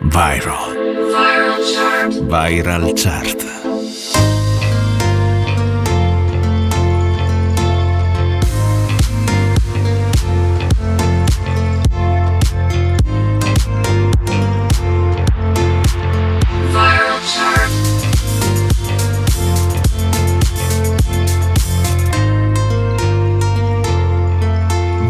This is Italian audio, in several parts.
Viral. Viral chart. Viral chart.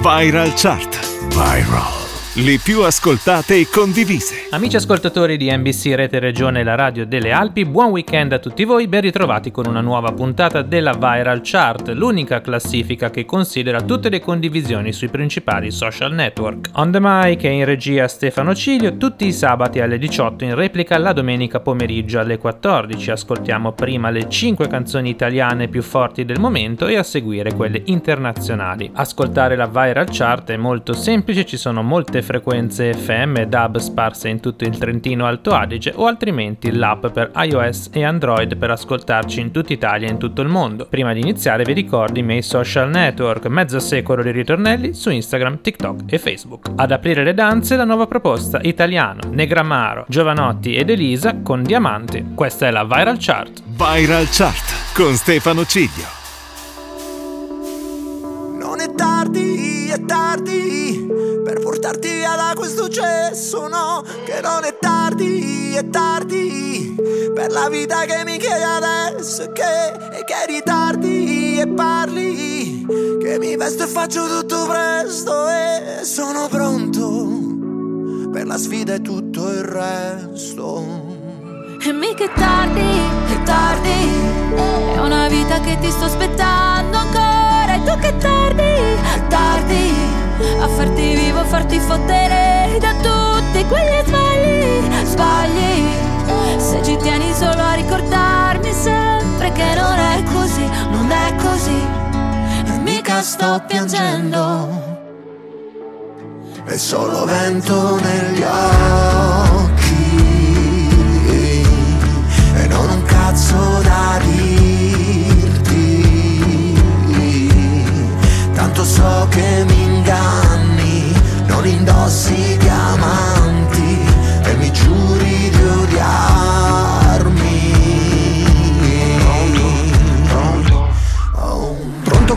Viral Chart. Viral le più ascoltate e condivise. Amici ascoltatori di NBC Rete Regione La Radio delle Alpi, buon weekend a tutti voi, ben ritrovati con una nuova puntata della Viral Chart, l'unica classifica che considera tutte le condivisioni sui principali social network. On the mic e in regia Stefano Ciglio, tutti i sabati alle 18 in replica la domenica pomeriggio alle 14. Ascoltiamo prima le 5 canzoni italiane più forti del momento e a seguire quelle internazionali. Ascoltare la Viral Chart è molto semplice, ci sono molte le frequenze FM e DAB sparse in tutto il Trentino Alto Adige o altrimenti l'app per iOS e Android per ascoltarci in tutta Italia e in tutto il mondo. Prima di iniziare vi ricordo i miei social network, mezzo secolo di ritornelli su Instagram, TikTok e Facebook. Ad aprire le danze la nuova proposta Italiano, Negramaro, Giovanotti ed Elisa con Diamanti. Questa è la Viral Chart. Viral Chart con Stefano Ciglio. Non è tardi, è tardi per portarti via da questo cesso, no, che non è tardi, è tardi, per la vita che mi chiedi adesso, che, che ritardi e parli, che mi vesto e faccio tutto presto e sono pronto per la sfida e tutto il resto. E mica è tardi, è tardi, è una vita che ti sto aspettando ancora, e tu che tardi, tardi a farti vivo, a farti fottere da tutti quegli sbagli, sbagli. Se ci tieni solo a ricordarmi sempre che non è così, non è così, e mica sto piangendo. È solo vento negli occhi e non un cazzo da dirti. So che mi inganni, non indossi diamanti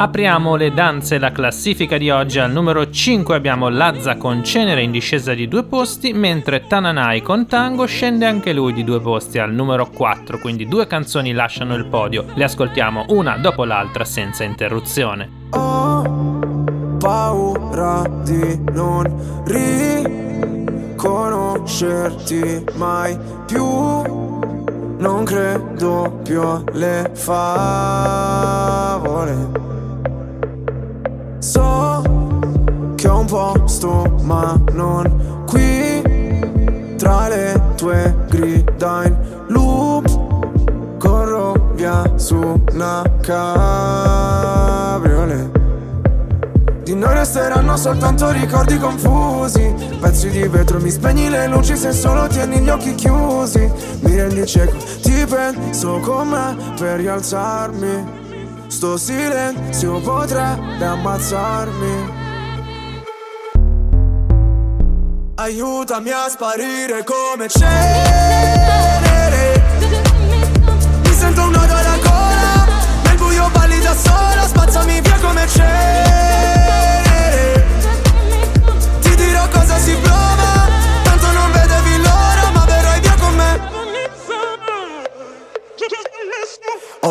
Apriamo le danze, la classifica di oggi al numero 5 abbiamo Lazza con Cenere in discesa di due posti, mentre Tananai con Tango scende anche lui di due posti al numero 4, quindi due canzoni lasciano il podio. Le ascoltiamo una dopo l'altra senza interruzione. Ho paura di non riconoscerti mai più non credo più alle favole. So che ho un posto, ma non qui. Tra le tue grida in loop, corro via su una cabriolet. Di noi resteranno soltanto ricordi confusi Pezzi di vetro, mi spegni le luci se solo tieni gli occhi chiusi Mi rendi cieco, ti penso con me per rialzarmi Sto silenzio potrebbe ammazzarmi. Aiutami a sparire come cenere. Mi sento un nodo alla gola Nel buio balli da sola Spazzami via come cenere. Cosa si prova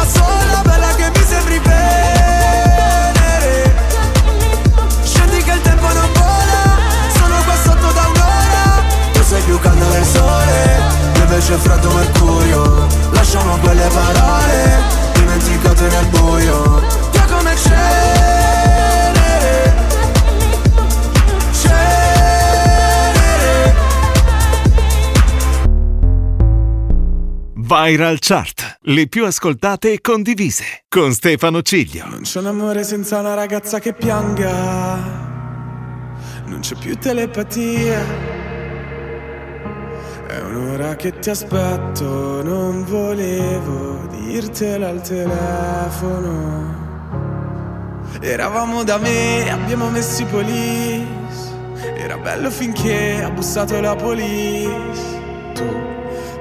da sola Bella che mi sembri venere Scendi che il tempo non vola Sono qua sotto da un'ora. Tu sei più calda del sole Io invece freddo mercurio. Lasciamo quelle parole Dimenticate nel buio. Via come c'è Viral Chart, le più ascoltate e condivise, con Stefano Ciglio. Non c'è un amore senza una ragazza che pianga, non c'è più telepatia. È un'ora che ti aspetto, non volevo dirtelo al telefono. Eravamo da me, abbiamo messo i police. Era bello finché ha bussato la police. Tu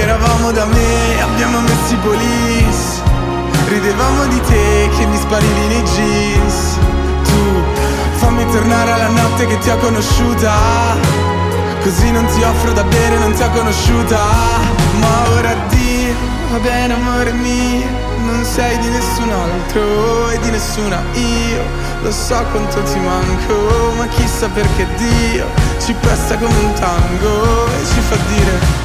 Eravamo da me, abbiamo messo i police. Ridevamo di te che mi sparivi nei jeans. Tu fammi tornare alla notte che ti ho conosciuta. Così non ti offro da bere, non ti ho conosciuta Ma ora Dio, va bene amore mio Non sei di nessun altro e di nessuna io Lo so quanto ti manco, ma chissà perché Dio Ci presta come un tango e ci fa dire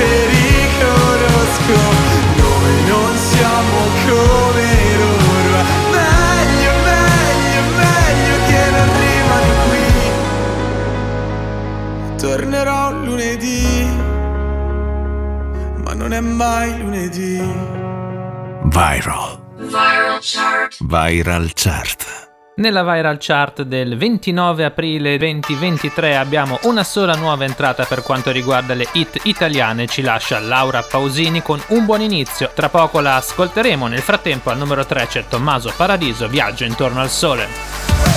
voce riconosco non siamo come loro. Meglio, meglio, meglio che non rimani qui. Tornerò lunedì Ma non è mai lunedì. Viral. Viral Chart. Viral Chart nella viral chart del 29 aprile 2023 abbiamo una sola nuova entrata per quanto riguarda le hit italiane, ci lascia Laura Pausini con un buon inizio, tra poco la ascolteremo, nel frattempo al numero 3 c'è Tommaso Paradiso, Viaggio intorno al sole.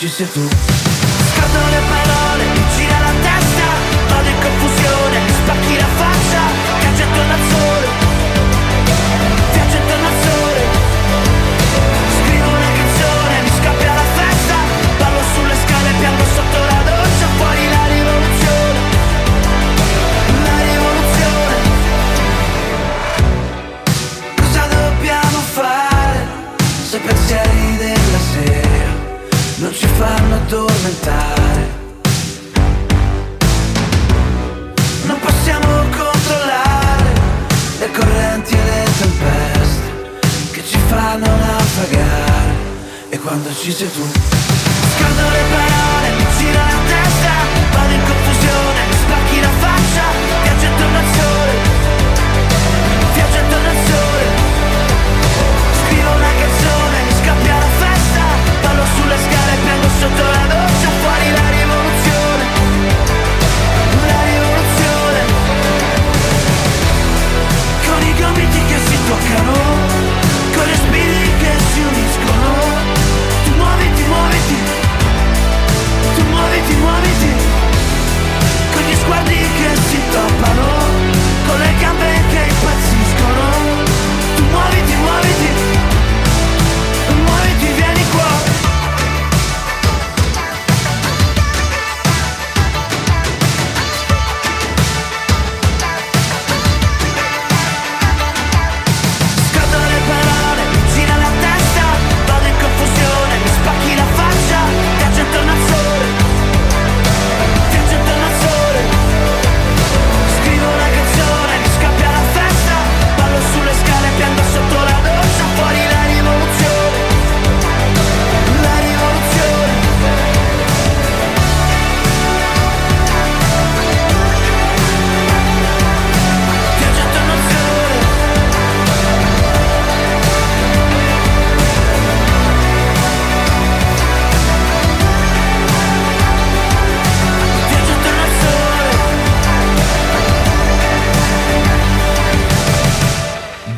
E quando ci sei tu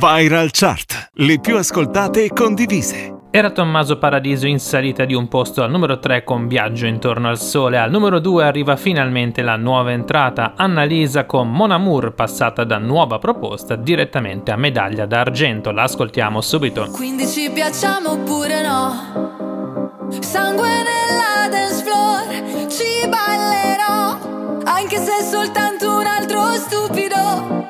Viral Chart, le più ascoltate e condivise. Era Tommaso Paradiso in salita di un posto al numero 3 con Viaggio intorno al sole. Al numero 2 arriva finalmente la nuova entrata Annalisa con Mon Amour passata da nuova proposta direttamente a medaglia d'argento. La ascoltiamo subito. Quindi ci piacciamo oppure no? Sangue nella dance floor, ci ballerò, anche se soltanto.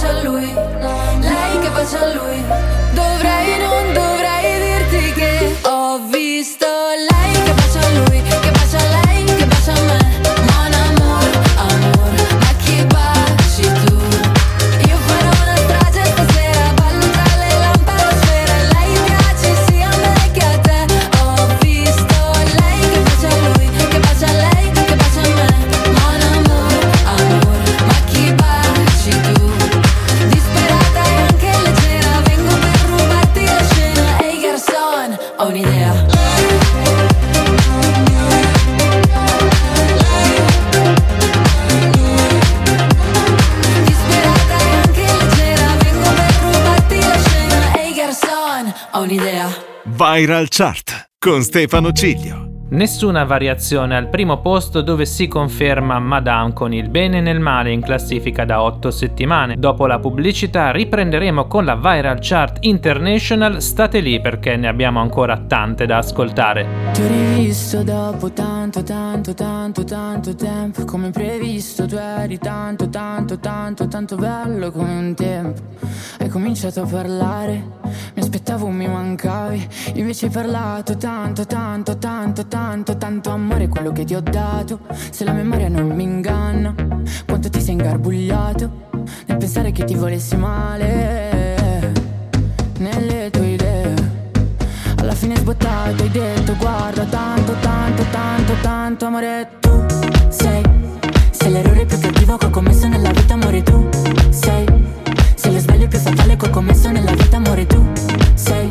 Lei che bacia a lui, lei Viral Chart con Stefano Ciglio. Nessuna variazione al primo posto dove si conferma Madame con il bene nel male in classifica da 8 settimane. Dopo la pubblicità riprenderemo con la Viral Chart International, state lì perché ne abbiamo ancora tante da ascoltare. Ti ho rivisto dopo tanto, tanto, tanto, tanto tempo Come previsto tu eri tanto, tanto, tanto, tanto bello come un tempo Hai cominciato a parlare, mi aspettavo mi mancavi Invece hai parlato tanto, tanto, tanto, tanto, tanto amore quello che ti ho dato. Se la memoria non mi inganna, quanto ti sei ingarbugliato Nel pensare che ti volessi male. Nelle tue idee alla fine sbottato hai detto guarda tanto, tanto, tanto, tanto amore tu sei Sei l'errore più cattivo che ho commesso nella vita amore tu sei Sei lo sbaglio più fatale che ho commesso nella vita amore tu sei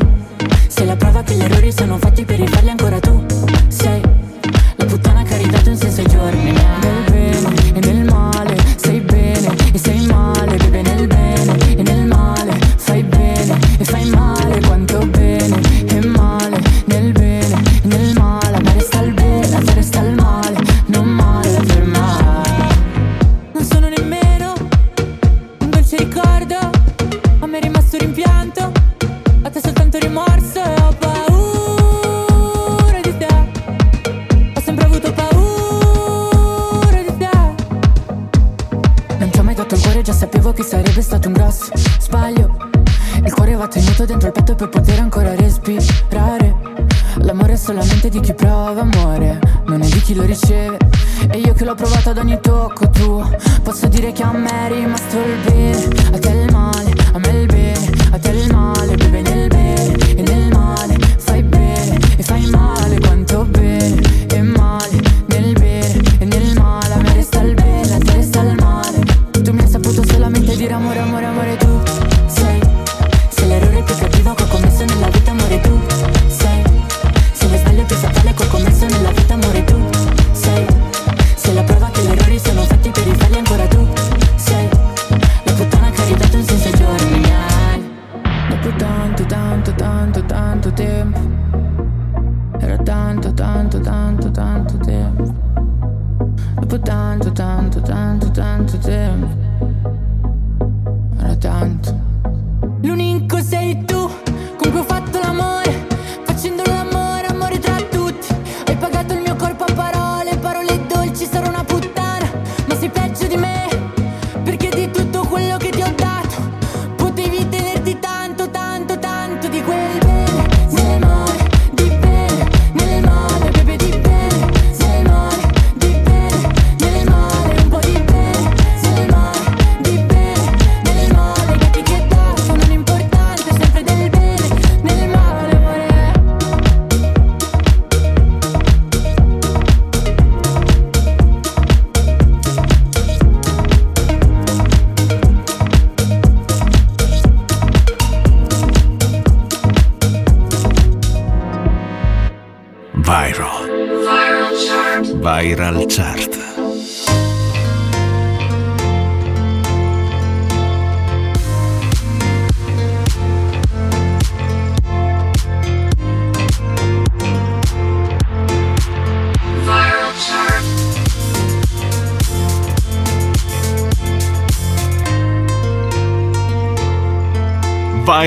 Sei la prova che gli errori sono fatti per rifarli ancora tu sei La puttana che ha ridato un senso ai giorni Posso dire che a me è rimasto il bene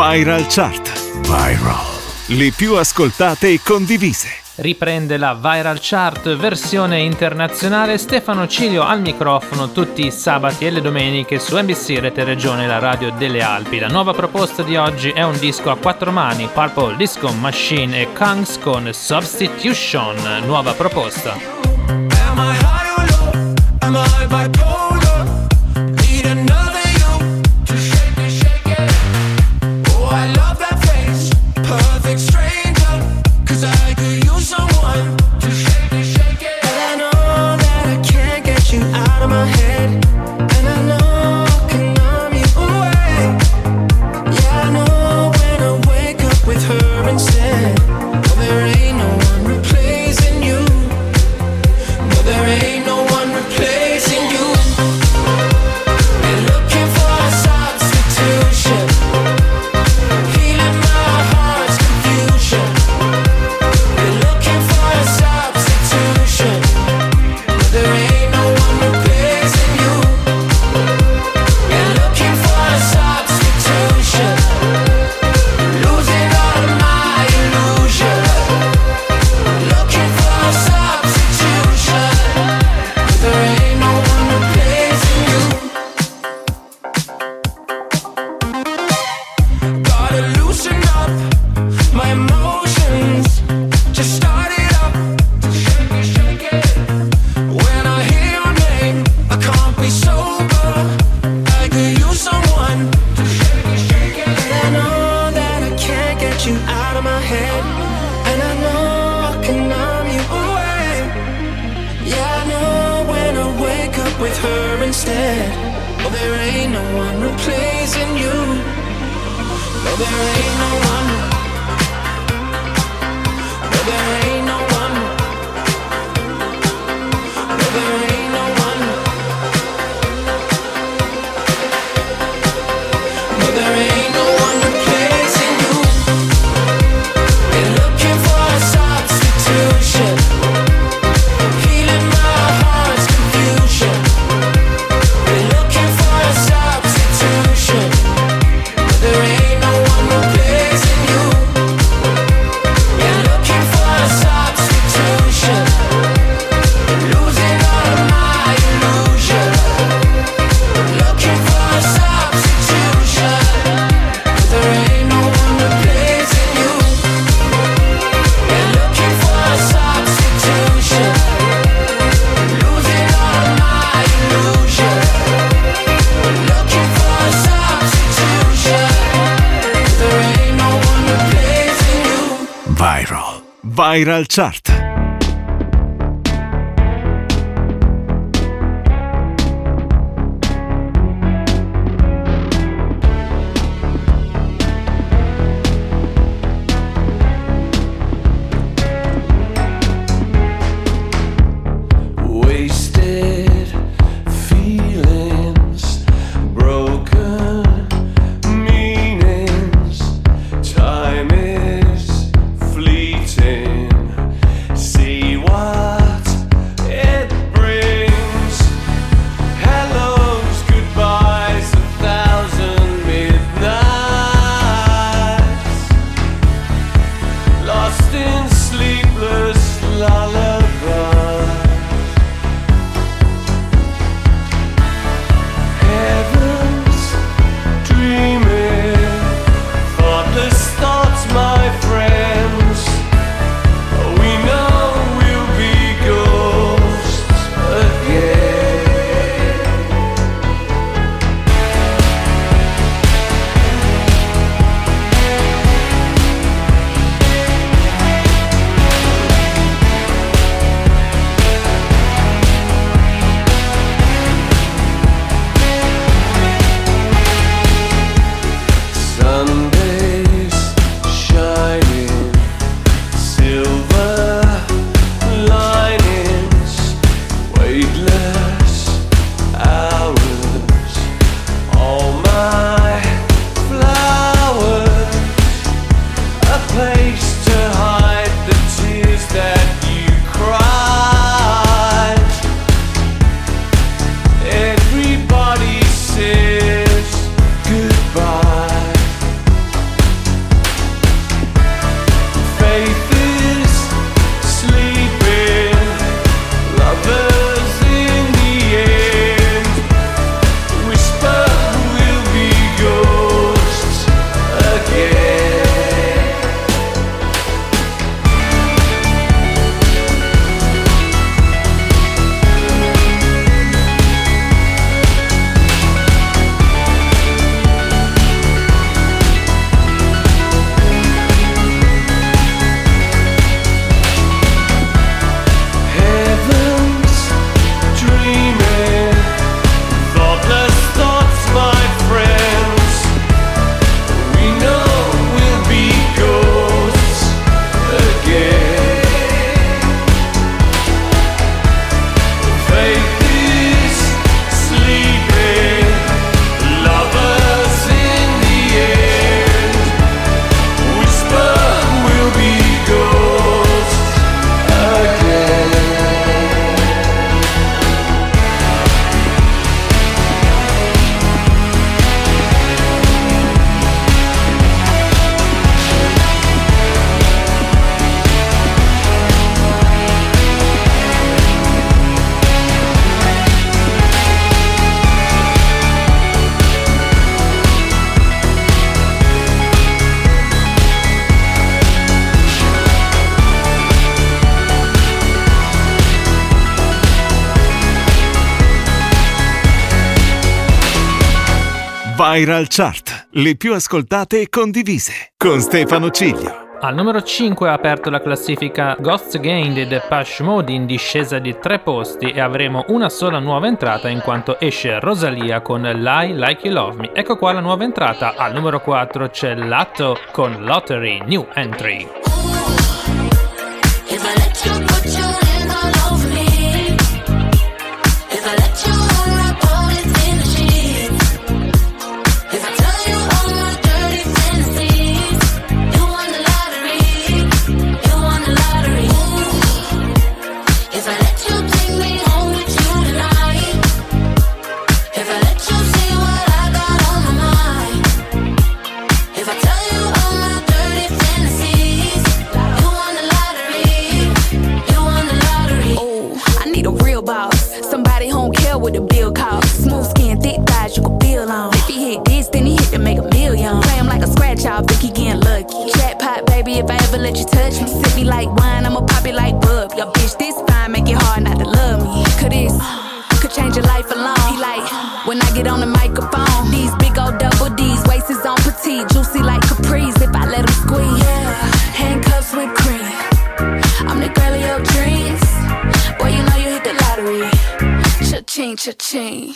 Viral Chart. Viral. Le più ascoltate e condivise. Riprende la Viral Chart versione internazionale Stefano Cilio al microfono tutti i sabati e le domeniche su NBC Rete Regione la radio delle Alpi. La nuova proposta di oggi è un disco a quattro mani, Purple Disco Machine e Kangs con Substitution, nuova proposta. Am I high or low? Am I? Viral Chart. Viral Chart, le più ascoltate e condivise, con Stefano Ciglio. Al numero 5 ha aperto la classifica Ghosts Gain di Depeche Mode in discesa di tre posti e avremo una sola nuova entrata in quanto esce Rosalia con Lie Like You Love Me. Ecco qua la nuova entrata, al numero 4 c'è Latto con Lottery New Entry.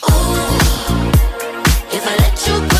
Cha-ching. If I let you put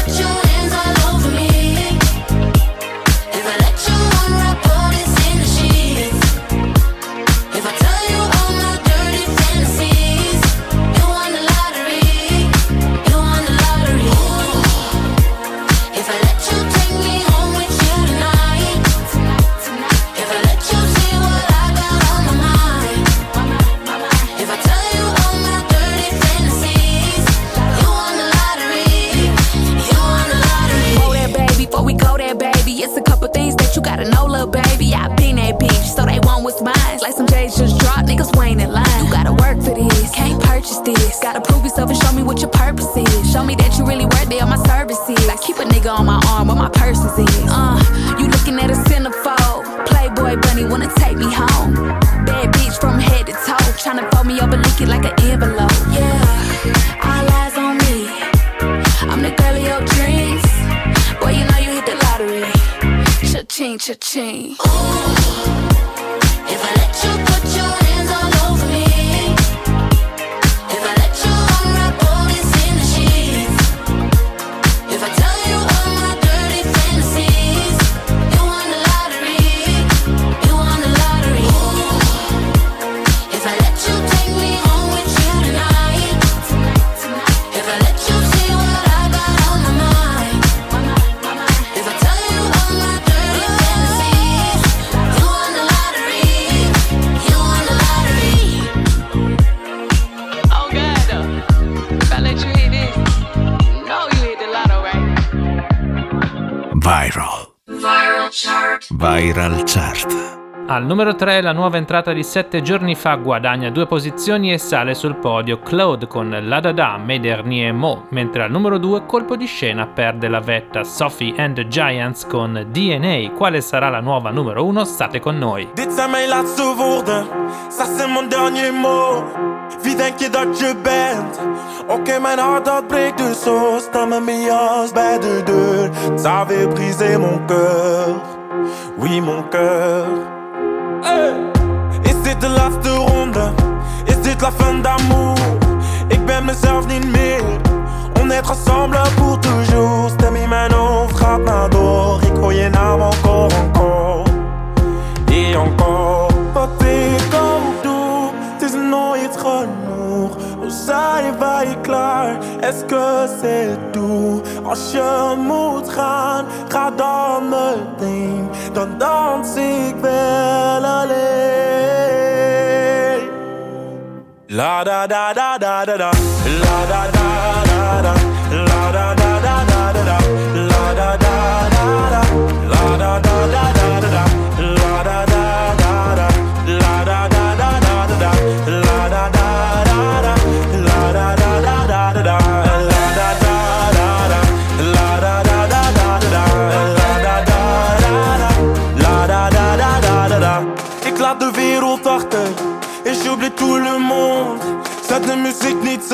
on my arm where my purse is. Uh, Al numero 3 la nuova entrata di 7 giorni fa guadagna due posizioni e sale sul podio Claude con La Dada, Mes Derniers Mots, mentre al numero 2 colpo di scena perde la vetta Sophie and the Giants con DNA. Quale sarà la nuova numero 1? State con noi. Dit zijn mijn laatste woorden, ça c'est mon dernier mot. Wie denk je dat je bent? Oké, mijn hart dat breekt dus zo. Sta met mijn jas bij de deur. Ça avait brisé mon cœur. Oui, mon cœur. Hey! Is dit de laatste ronde? Is dit la fin d'amour? Ik ben mezelf niet meer. On est ensemble pour toujours. Stem in mijn hoofd gaat maar door. Ik hoor je naam encore, encore. Et encore Wat ik ook doe, het is nooit genoeg Hoe zijn wij klaar, est-ce c'est tout Als je moet gaan, ga dan meteen. Dan dans ik wel alleen. La da da da da da da. La da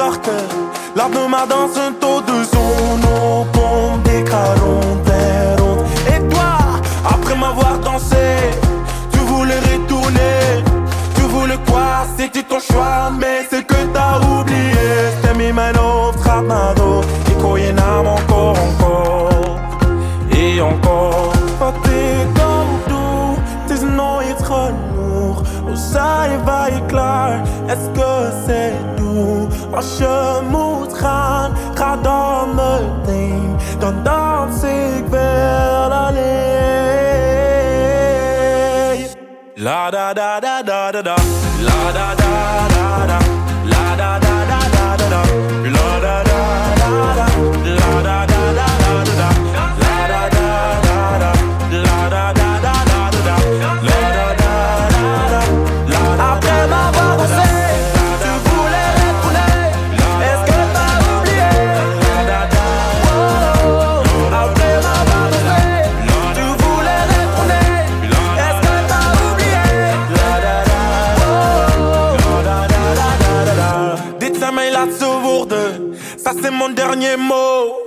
par cœur. La danse un taux de zone, on pompe des carons. Et toi, après m'avoir dansé, tu voulais retourner. Tu voulais quoi C'était ton choix, mais c'est que t'as oublié. C'était mi mano Als je moet gaan, ga dan meteen. Dan dans ik wel alleen. La da da da da da da. La da da da da. La da da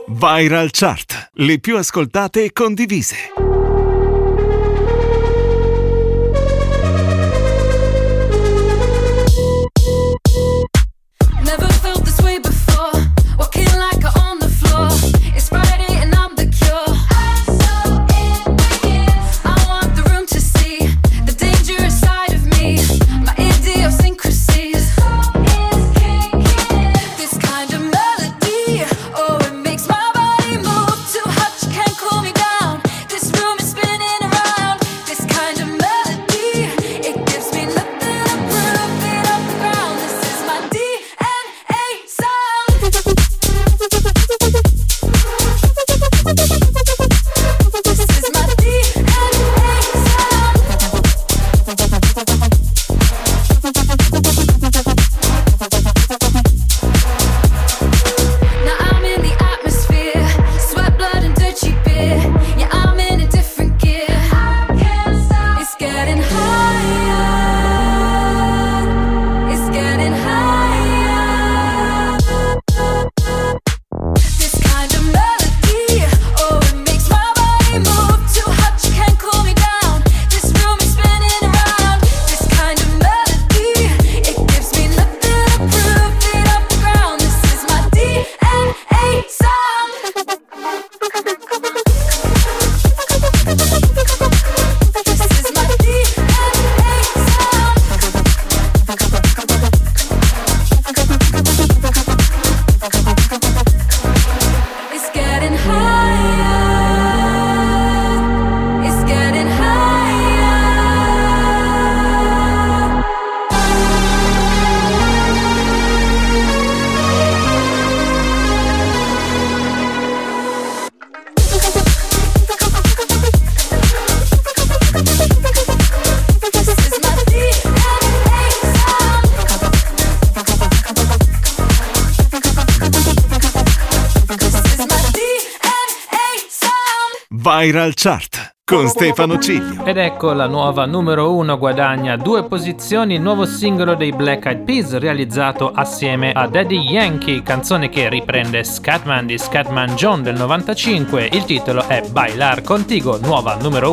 Viral Chart. Le più ascoltate e condivise. Viral Chart con Stefano Ciglio. Ed ecco la nuova numero uno guadagna due posizioni il nuovo singolo dei Black Eyed Peas realizzato assieme a Daddy Yankee, canzone che riprende Scatman di Scatman John del 95. Il titolo è Bailar Contigo, nuova numero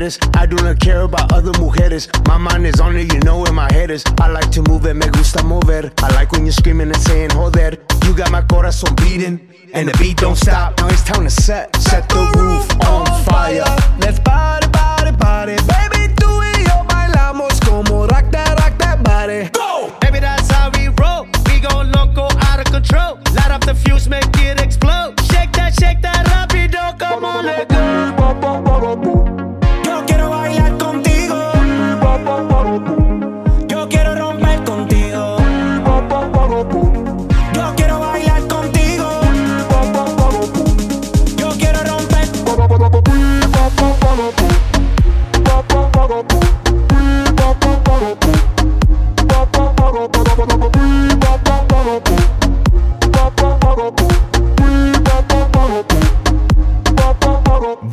mujeres. I do not care about other mujeres. My mind is on it, you know where my head is. I like to move it, me gusta mover. I like when you're screaming and saying, Hold that. You got my corazón beating, and the beat don't stop. Now it's time to set, set the roof on fire. Let's party, party, party. Baby, tú y yo bailamos como rock that, rock that body. Go! Baby, that's how we roll. We go loco, out of control. Light up the fuse, make it explode. Shake that, shake that, rapido, como le go.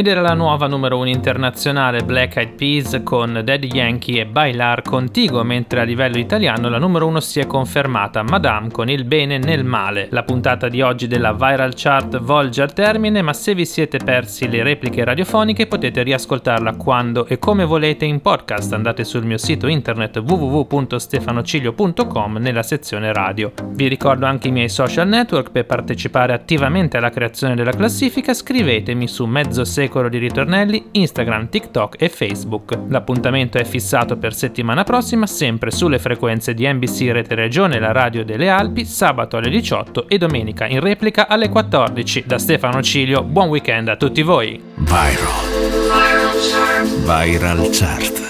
Ed era la nuova numero 1 internazionale Black Eyed Peas con Daddy Yankee e Bailar Contigo, mentre a livello italiano la numero 1 si è confermata Madame con il bene nel male. La puntata di oggi della Viral Chart volge al termine, ma se vi siete persi le repliche radiofoniche potete riascoltarla quando e come volete in podcast. Andate sul mio sito internet www.stefanociglio.com nella sezione radio. Vi ricordo anche i miei social network per partecipare attivamente alla creazione della classifica, scrivetemi su mezzo secolo di ritornelli, Instagram, TikTok e Facebook. L'appuntamento è fissato per settimana prossima, sempre sulle frequenze di NBC Rete Regione, la radio delle Alpi, sabato alle 18 e domenica in replica alle 14. Da Stefano Cilio, buon weekend a tutti voi. Viral. Viral Chart. Viral Chart.